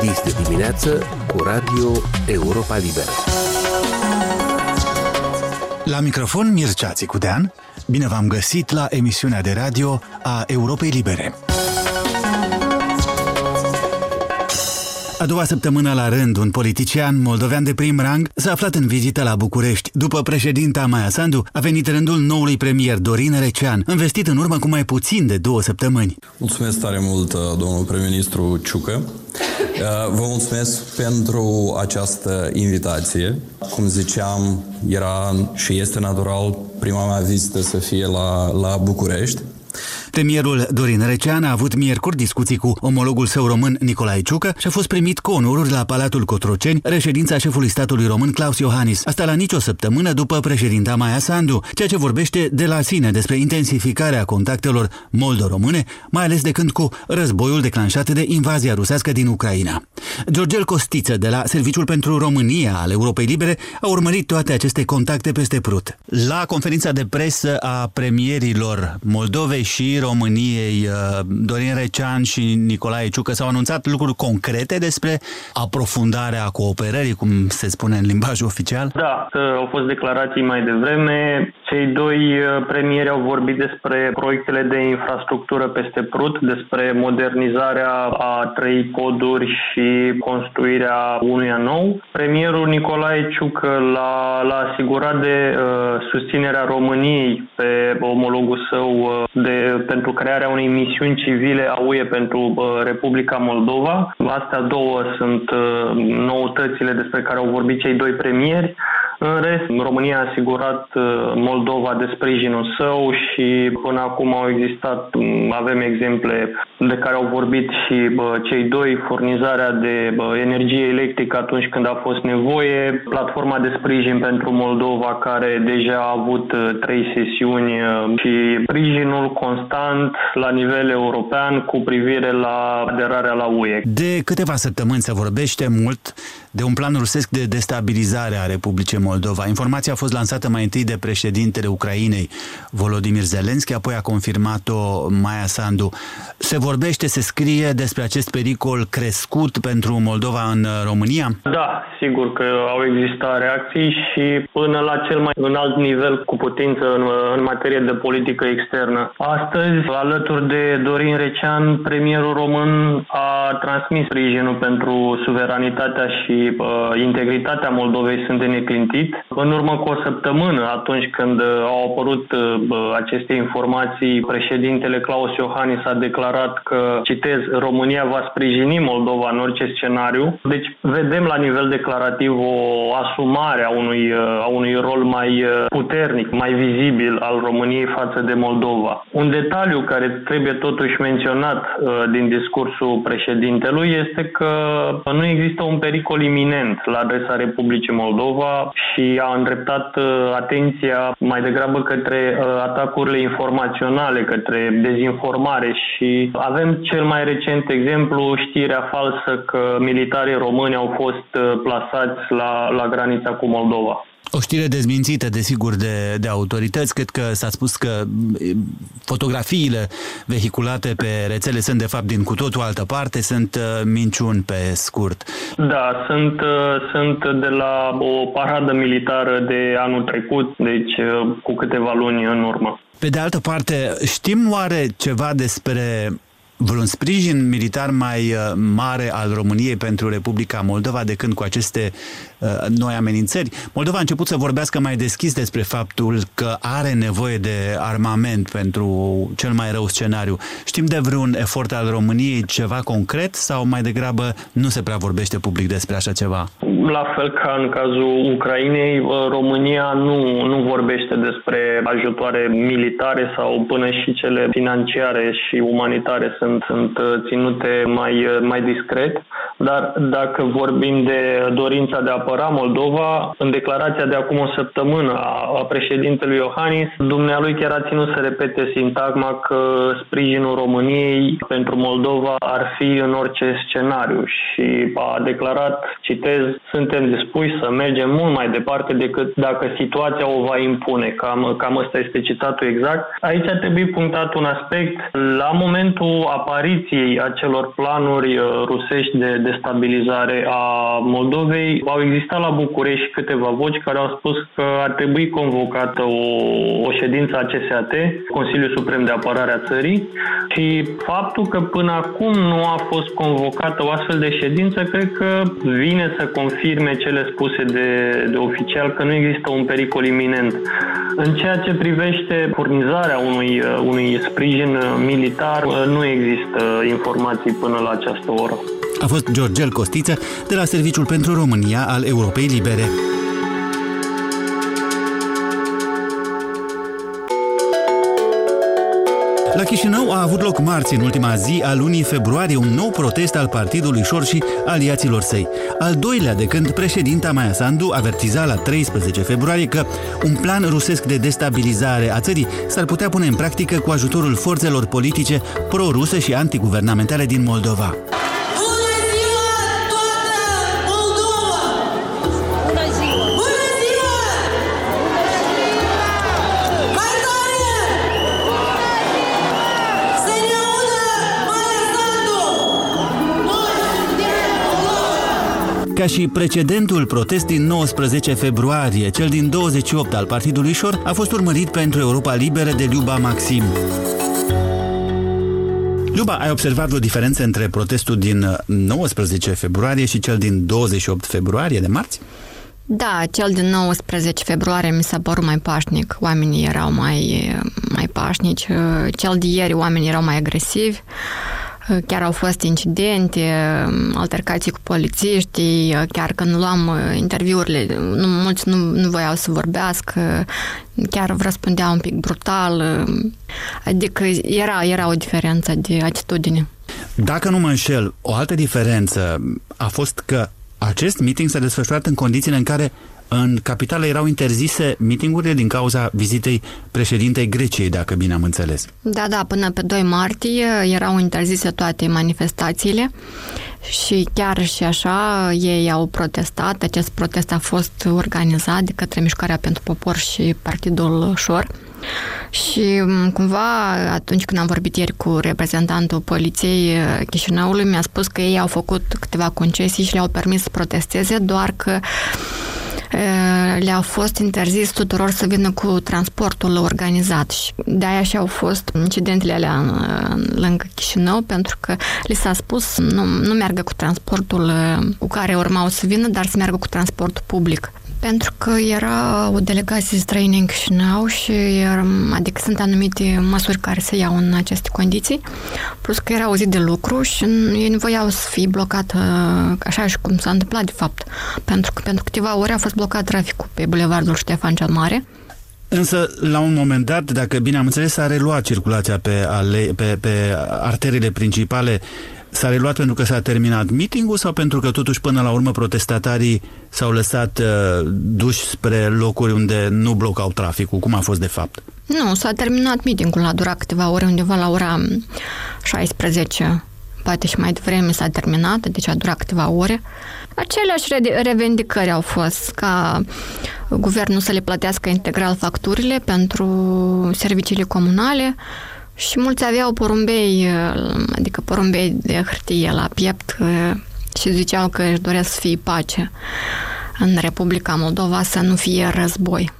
Dis de dimineață cu Radio Europa Liberă. La microfon Mircea Țicudean, bine v-am găsit la emisiunea de radio a Europei Libere. A doua săptămână la rând, un politician moldovean de prim rang s-a aflat în vizită la București. După președinta Maia Sandu, a venit rândul noului premier Dorin Recean, investit în urmă cu mai puțin de două săptămâni. Mulțumesc tare mult, domnul prim-ministru Ciucă. Vă mulțumesc pentru această invitație. Cum ziceam, era și este natural prima mea vizită să fie la, la București. Premierul Dorin Recean a avut miercuri discuții cu omologul său român Nicolae Ciucă și a fost primit cu onoruri la Palatul Cotroceni, reședința șefului statului român Claus Iohannis. Asta la nicio săptămână după președinta Maia Sandu, ceea ce vorbește de la sine despre intensificarea contactelor moldo-române, mai ales de când cu războiul declanșat de invazia rusească din Ucraina. Georgel Costiță de la Serviciul pentru România al Europei Libere a urmărit toate aceste contacte peste prut. La conferința de presă a premierilor Moldovei și României, uh, Dorin Recean și Nicolae Ciucă s-au anunțat lucruri concrete despre aprofundarea cooperării, cum se spune în limbajul oficial? Da, au fost declarații mai devreme. Cei doi uh, premieri au vorbit despre proiectele de infrastructură peste Prut, despre modernizarea a trei poduri și construirea unuia nou. Premierul Nicolae Ciucă l-a, l-a asigurat de uh, susținerea României pe omologul său uh, de pentru crearea unei misiuni civile a UE pentru uh, Republica Moldova. Astea două sunt uh, noutățile despre care au vorbit cei doi premieri. În rest, România a asigurat uh, Moldova de sprijinul său și până acum au existat, mm, avem exemple de care au vorbit și cei doi, furnizarea de energie electrică atunci când a fost nevoie, platforma de sprijin pentru Moldova care deja a avut trei sesiuni și sprijinul constant important la nivel european cu privire la aderarea la UE. De câteva săptămâni se vorbește mult de un plan rusesc de destabilizare a Republicii Moldova. Informația a fost lansată mai întâi de președintele Ucrainei, Volodymyr Zelensky, apoi a confirmat-o Maia Sandu. Se vorbește, se scrie despre acest pericol crescut pentru Moldova în România? Da, sigur că au existat reacții și până la cel mai înalt nivel cu putință în, în materie de politică externă. Astăzi, alături de Dorin Recean, premierul român a transmis sprijinul pentru suveranitatea și uh, integritatea Moldovei sunt de neclintit. În urmă cu o săptămână, atunci când uh, au apărut uh, aceste informații, președintele Claus Iohannis a declarat că, citez, România va sprijini Moldova în orice scenariu. Deci vedem la nivel declarativ o asumare a unui, uh, a unui rol mai uh, puternic, mai vizibil al României față de Moldova. Un detaliu care trebuie totuși menționat uh, din discursul președintelui este că nu există un pericol iminent la adresa Republicii Moldova și a îndreptat uh, atenția mai degrabă către uh, atacurile informaționale, către dezinformare și avem cel mai recent exemplu, știrea falsă că militarii români au fost uh, plasați la, la granița cu Moldova. O știre dezmințită, desigur, de, de autorități. Cred că s-a spus că fotografiile vehiculate pe rețele sunt, de fapt, din cu totul altă parte, sunt uh, minciuni pe scurt. Da, sunt, uh, sunt de la o paradă militară de anul trecut, deci uh, cu câteva luni în urmă. Pe de altă parte, știm oare ceva despre vreun sprijin militar mai uh, mare al României pentru Republica Moldova de când cu aceste uh, noi amenințări. Moldova a început să vorbească mai deschis despre faptul că are nevoie de armament pentru cel mai rău scenariu. Știm de vreun efort al României ceva concret sau mai degrabă nu se prea vorbește public despre așa ceva? La fel ca în cazul Ucrainei, uh, România nu, nu vorbește despre ajutoare militare sau până și cele financiare și umanitare sunt sunt, sunt uh, ținute mai, uh, mai discret, dar dacă vorbim de dorința de a apăra Moldova, în declarația de acum o săptămână a, a președintelui Iohannis, dumnealui chiar a ținut să repete sintagma că sprijinul României pentru Moldova ar fi în orice scenariu și a declarat, citez, suntem dispuși să mergem mult mai departe decât dacă situația o va impune. Cam, cam ăsta este citatul exact. Aici ar trebui punctat un aspect. La momentul apariției acelor planuri uh, rusești de destabilizare a Moldovei. Au existat la București câteva voci care au spus că ar trebui convocată o, o ședință a CSAT, Consiliul Suprem de Apărare a Țării, și faptul că până acum nu a fost convocată o astfel de ședință, cred că vine să confirme cele spuse de, de oficial că nu există un pericol iminent. În ceea ce privește furnizarea unui, unui sprijin militar, nu există informații până la această oră. A fost Georgel Costiță de la Serviciul pentru România al Europei Libere. La Chișinău a avut loc marți, în ultima zi a lunii februarie, un nou protest al partidului Șor și aliaților săi. Al doilea de când președinta Maia Sandu avertiza la 13 februarie că un plan rusesc de destabilizare a țării s-ar putea pune în practică cu ajutorul forțelor politice pro-ruse și antiguvernamentale din Moldova. Ca și precedentul protest din 19 februarie, cel din 28 al Partidului Șor a fost urmărit pentru Europa Liberă de Liuba Maxim. Luba, ai observat o diferență între protestul din 19 februarie și cel din 28 februarie de marți? Da, cel din 19 februarie mi s-a părut mai pașnic. Oamenii erau mai, mai pașnici. Cel de ieri oamenii erau mai agresivi. Chiar au fost incidente, altercații cu polițiștii, chiar când luam interviurile, nu, mulți nu, nu voiau să vorbească, chiar răspundeau un pic brutal, adică era, era o diferență de atitudine. Dacă nu mă înșel, o altă diferență a fost că acest meeting s-a desfășurat în condițiile în care în capitală erau interzise mitingurile din cauza vizitei președintei Greciei, dacă bine am înțeles. Da, da, până pe 2 martie erau interzise toate manifestațiile și chiar și așa ei au protestat. Acest protest a fost organizat de către Mișcarea pentru Popor și Partidul Șor. Și cumva atunci când am vorbit ieri cu reprezentantul poliției Chișinăului, mi-a spus că ei au făcut câteva concesii și le-au permis să protesteze, doar că le-au fost interzis tuturor să vină cu transportul organizat și de-aia și au fost incidentele alea lângă Chișinău pentru că li s-a spus nu, nu meargă cu transportul cu care urmau să vină, dar să meargă cu transportul public. Pentru că era o delegație străină în Chișinău și era, adică sunt anumite măsuri care se iau în aceste condiții, plus că era o zi de lucru și ei nu voiau să fie blocat așa și cum s-a întâmplat de fapt, pentru că pentru câteva ore a fost blocat traficul pe Bulevardul Ștefan cel Mare, Însă, la un moment dat, dacă bine am înțeles, s-a reluat circulația pe, ale, pe, pe arterele principale S-a reluat pentru că s-a terminat meetingul sau pentru că totuși până la urmă protestatarii s-au lăsat uh, duși spre locuri unde nu blocau traficul? Cum a fost de fapt? Nu, s-a terminat meetingul, a durat câteva ore, undeva la ora 16, poate și mai devreme s-a terminat, deci a durat câteva ore. Aceleași revendicări au fost ca guvernul să le plătească integral facturile pentru serviciile comunale, și mulți aveau porumbei, adică porumbei de hârtie la piept și ziceau că își doresc să fie pace în Republica Moldova, să nu fie război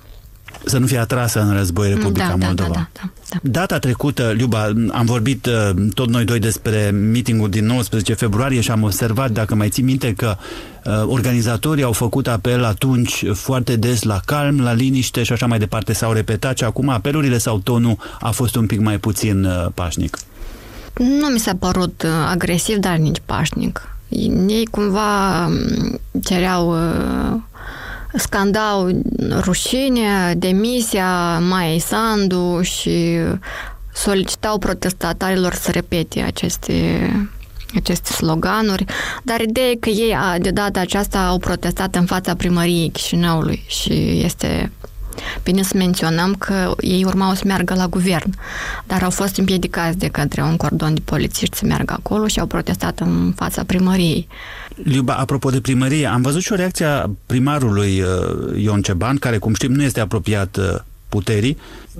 să nu fie atrasă în război Republica da, Moldova. Da, da, da, da. Data trecută, Liuba, am vorbit uh, tot noi doi despre mitingul din 19 februarie și am observat, dacă mai ții minte, că uh, organizatorii au făcut apel atunci foarte des la calm, la liniște și așa mai departe. S-au repetat și acum apelurile sau tonul a fost un pic mai puțin uh, pașnic. Nu mi s-a părut uh, agresiv, dar nici pașnic. Ei cumva um, cereau uh, scandau rușine, demisia Mai Sandu și solicitau protestatarilor să repete aceste aceste sloganuri, dar ideea e că ei de data aceasta au protestat în fața primăriei Chișinăului și este bine să menționăm că ei urmau să meargă la guvern, dar au fost împiedicați de către un cordon de polițiști să meargă acolo și au protestat în fața primăriei. Liuba, apropo de primărie, am văzut și o reacție a primarului uh, Ion Ceban, care, cum știm, nu este apropiat uh, puterii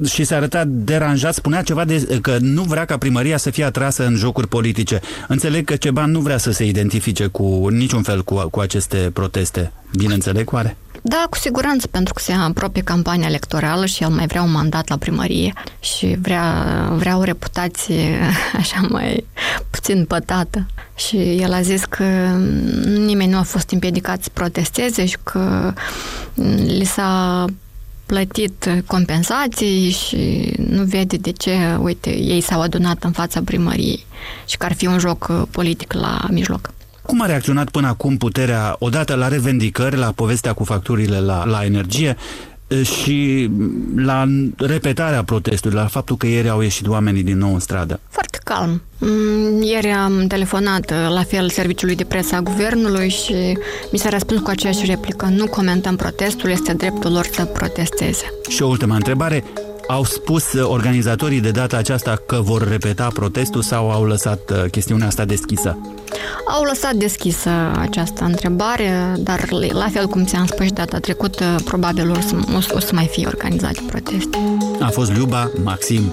și se arăta deranjat, spunea ceva de, că nu vrea ca primăria să fie atrasă în jocuri politice. Înțeleg că Ceban nu vrea să se identifice cu niciun fel cu, cu aceste proteste. Bine înțeleg, oare? Da, cu siguranță, pentru că se apropie campania electorală și el mai vrea un mandat la primărie și vrea, vrea o reputație așa mai puțin pătată. Și el a zis că nimeni nu a fost împiedicat să protesteze și că li s-a plătit compensații și nu vede de ce, uite, ei s-au adunat în fața primăriei și că ar fi un joc politic la mijloc. Cum a reacționat până acum puterea, odată la revendicări, la povestea cu facturile la, la energie și la repetarea protestului, la faptul că ieri au ieșit oamenii din nou în stradă? Foarte calm. Mm, ieri am telefonat la fel serviciului de presă a guvernului și mi s-a răspuns cu aceeași replică. Nu comentăm protestul, este dreptul lor să protesteze. Și o ultimă întrebare. Au spus organizatorii de data aceasta că vor repeta protestul sau au lăsat uh, chestiunea asta deschisă? Au lăsat deschisă această întrebare, dar la fel cum ți-am spus și data trecută, probabil o să, o să mai fie organizate proteste. A fost Liuba Maxim.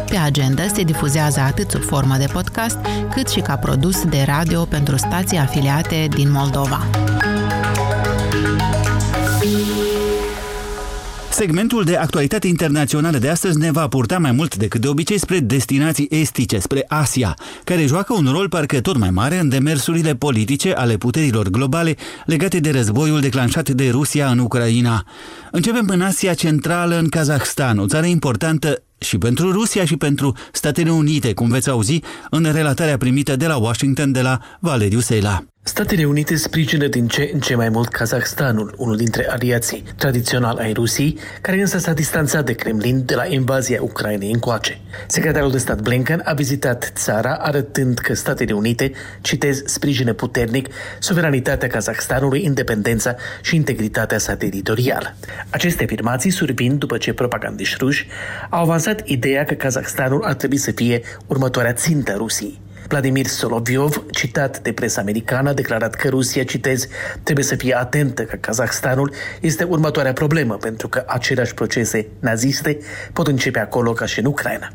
Pe agenda se difuzează atât sub formă de podcast, cât și ca produs de radio pentru stații afiliate din Moldova. Segmentul de actualitate internațională de astăzi ne va purta mai mult decât de obicei spre destinații estice, spre Asia, care joacă un rol parcă tot mai mare în demersurile politice ale puterilor globale legate de războiul declanșat de Rusia în Ucraina. Începem în Asia Centrală, în Kazahstan, o țară importantă și pentru Rusia și pentru Statele Unite, cum veți auzi în relatarea primită de la Washington de la Valeriu Seila. Statele Unite sprijină din ce în ce mai mult Kazahstanul, unul dintre aliații tradițional ai Rusiei, care însă s-a distanțat de Kremlin de la invazia Ucrainei încoace. Secretarul de stat Blinken a vizitat țara arătând că Statele Unite, citez, sprijină puternic suveranitatea Kazahstanului, independența și integritatea sa teritorială. Aceste afirmații survin după ce propagandiști ruși au avansat ideea că Kazahstanul ar trebui să fie următoarea țintă Rusiei. Vladimir Solovyov, citat de presa americană, a declarat că Rusia, citez, trebuie să fie atentă că Kazahstanul este următoarea problemă, pentru că aceleași procese naziste pot începe acolo ca și în Ucraina.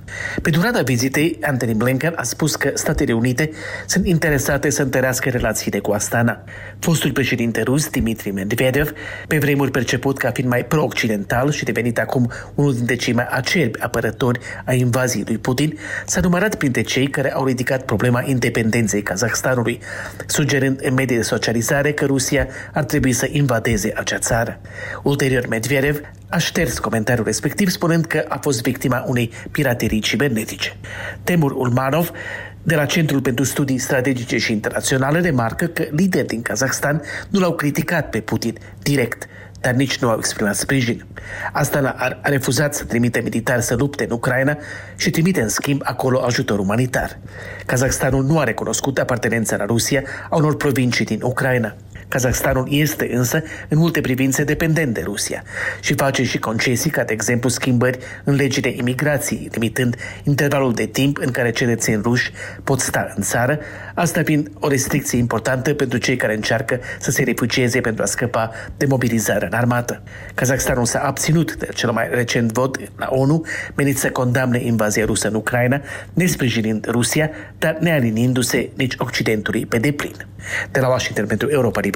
Pe durata vizitei, Anthony Blinken a spus că Statele Unite sunt interesate să întărească relațiile cu Astana. Fostul președinte rus, Dmitry Medvedev, pe vremuri perceput ca fiind mai pro-occidental și devenit acum unul dintre cei mai acerbi apărători a invaziei lui Putin, s-a numărat printre cei care au ridicat probleme problema independenței Kazahstanului, sugerând în medii de socializare că Rusia ar trebui să invadeze acea țară. Ulterior, Medvedev a șters comentariul respectiv, spunând că a fost victima unei piraterii cibernetice. Temur Ulmanov, de la Centrul pentru Studii Strategice și Internaționale, remarcă că lideri din Kazahstan nu l-au criticat pe Putin direct, dar nici nu au exprimat sprijin. Asta a refuzat să trimite militari să lupte în Ucraina și trimite în schimb acolo ajutor umanitar. Kazakhstanul nu a recunoscut apartenența la Rusia a unor provincii din Ucraina. Kazahstanul este însă în multe privințe dependent de Rusia și face și concesii ca de exemplu schimbări în legile imigrației, limitând intervalul de timp în care cetățenii ruși pot sta în țară, asta fiind o restricție importantă pentru cei care încearcă să se refugieze pentru a scăpa de mobilizare în armată. Kazahstanul s-a abținut de cel mai recent vot la ONU menit să condamne invazia rusă în Ucraina, nesprijinind Rusia, dar nealinindu-se nici Occidentului pe deplin. De la Washington pentru Europa Liberă,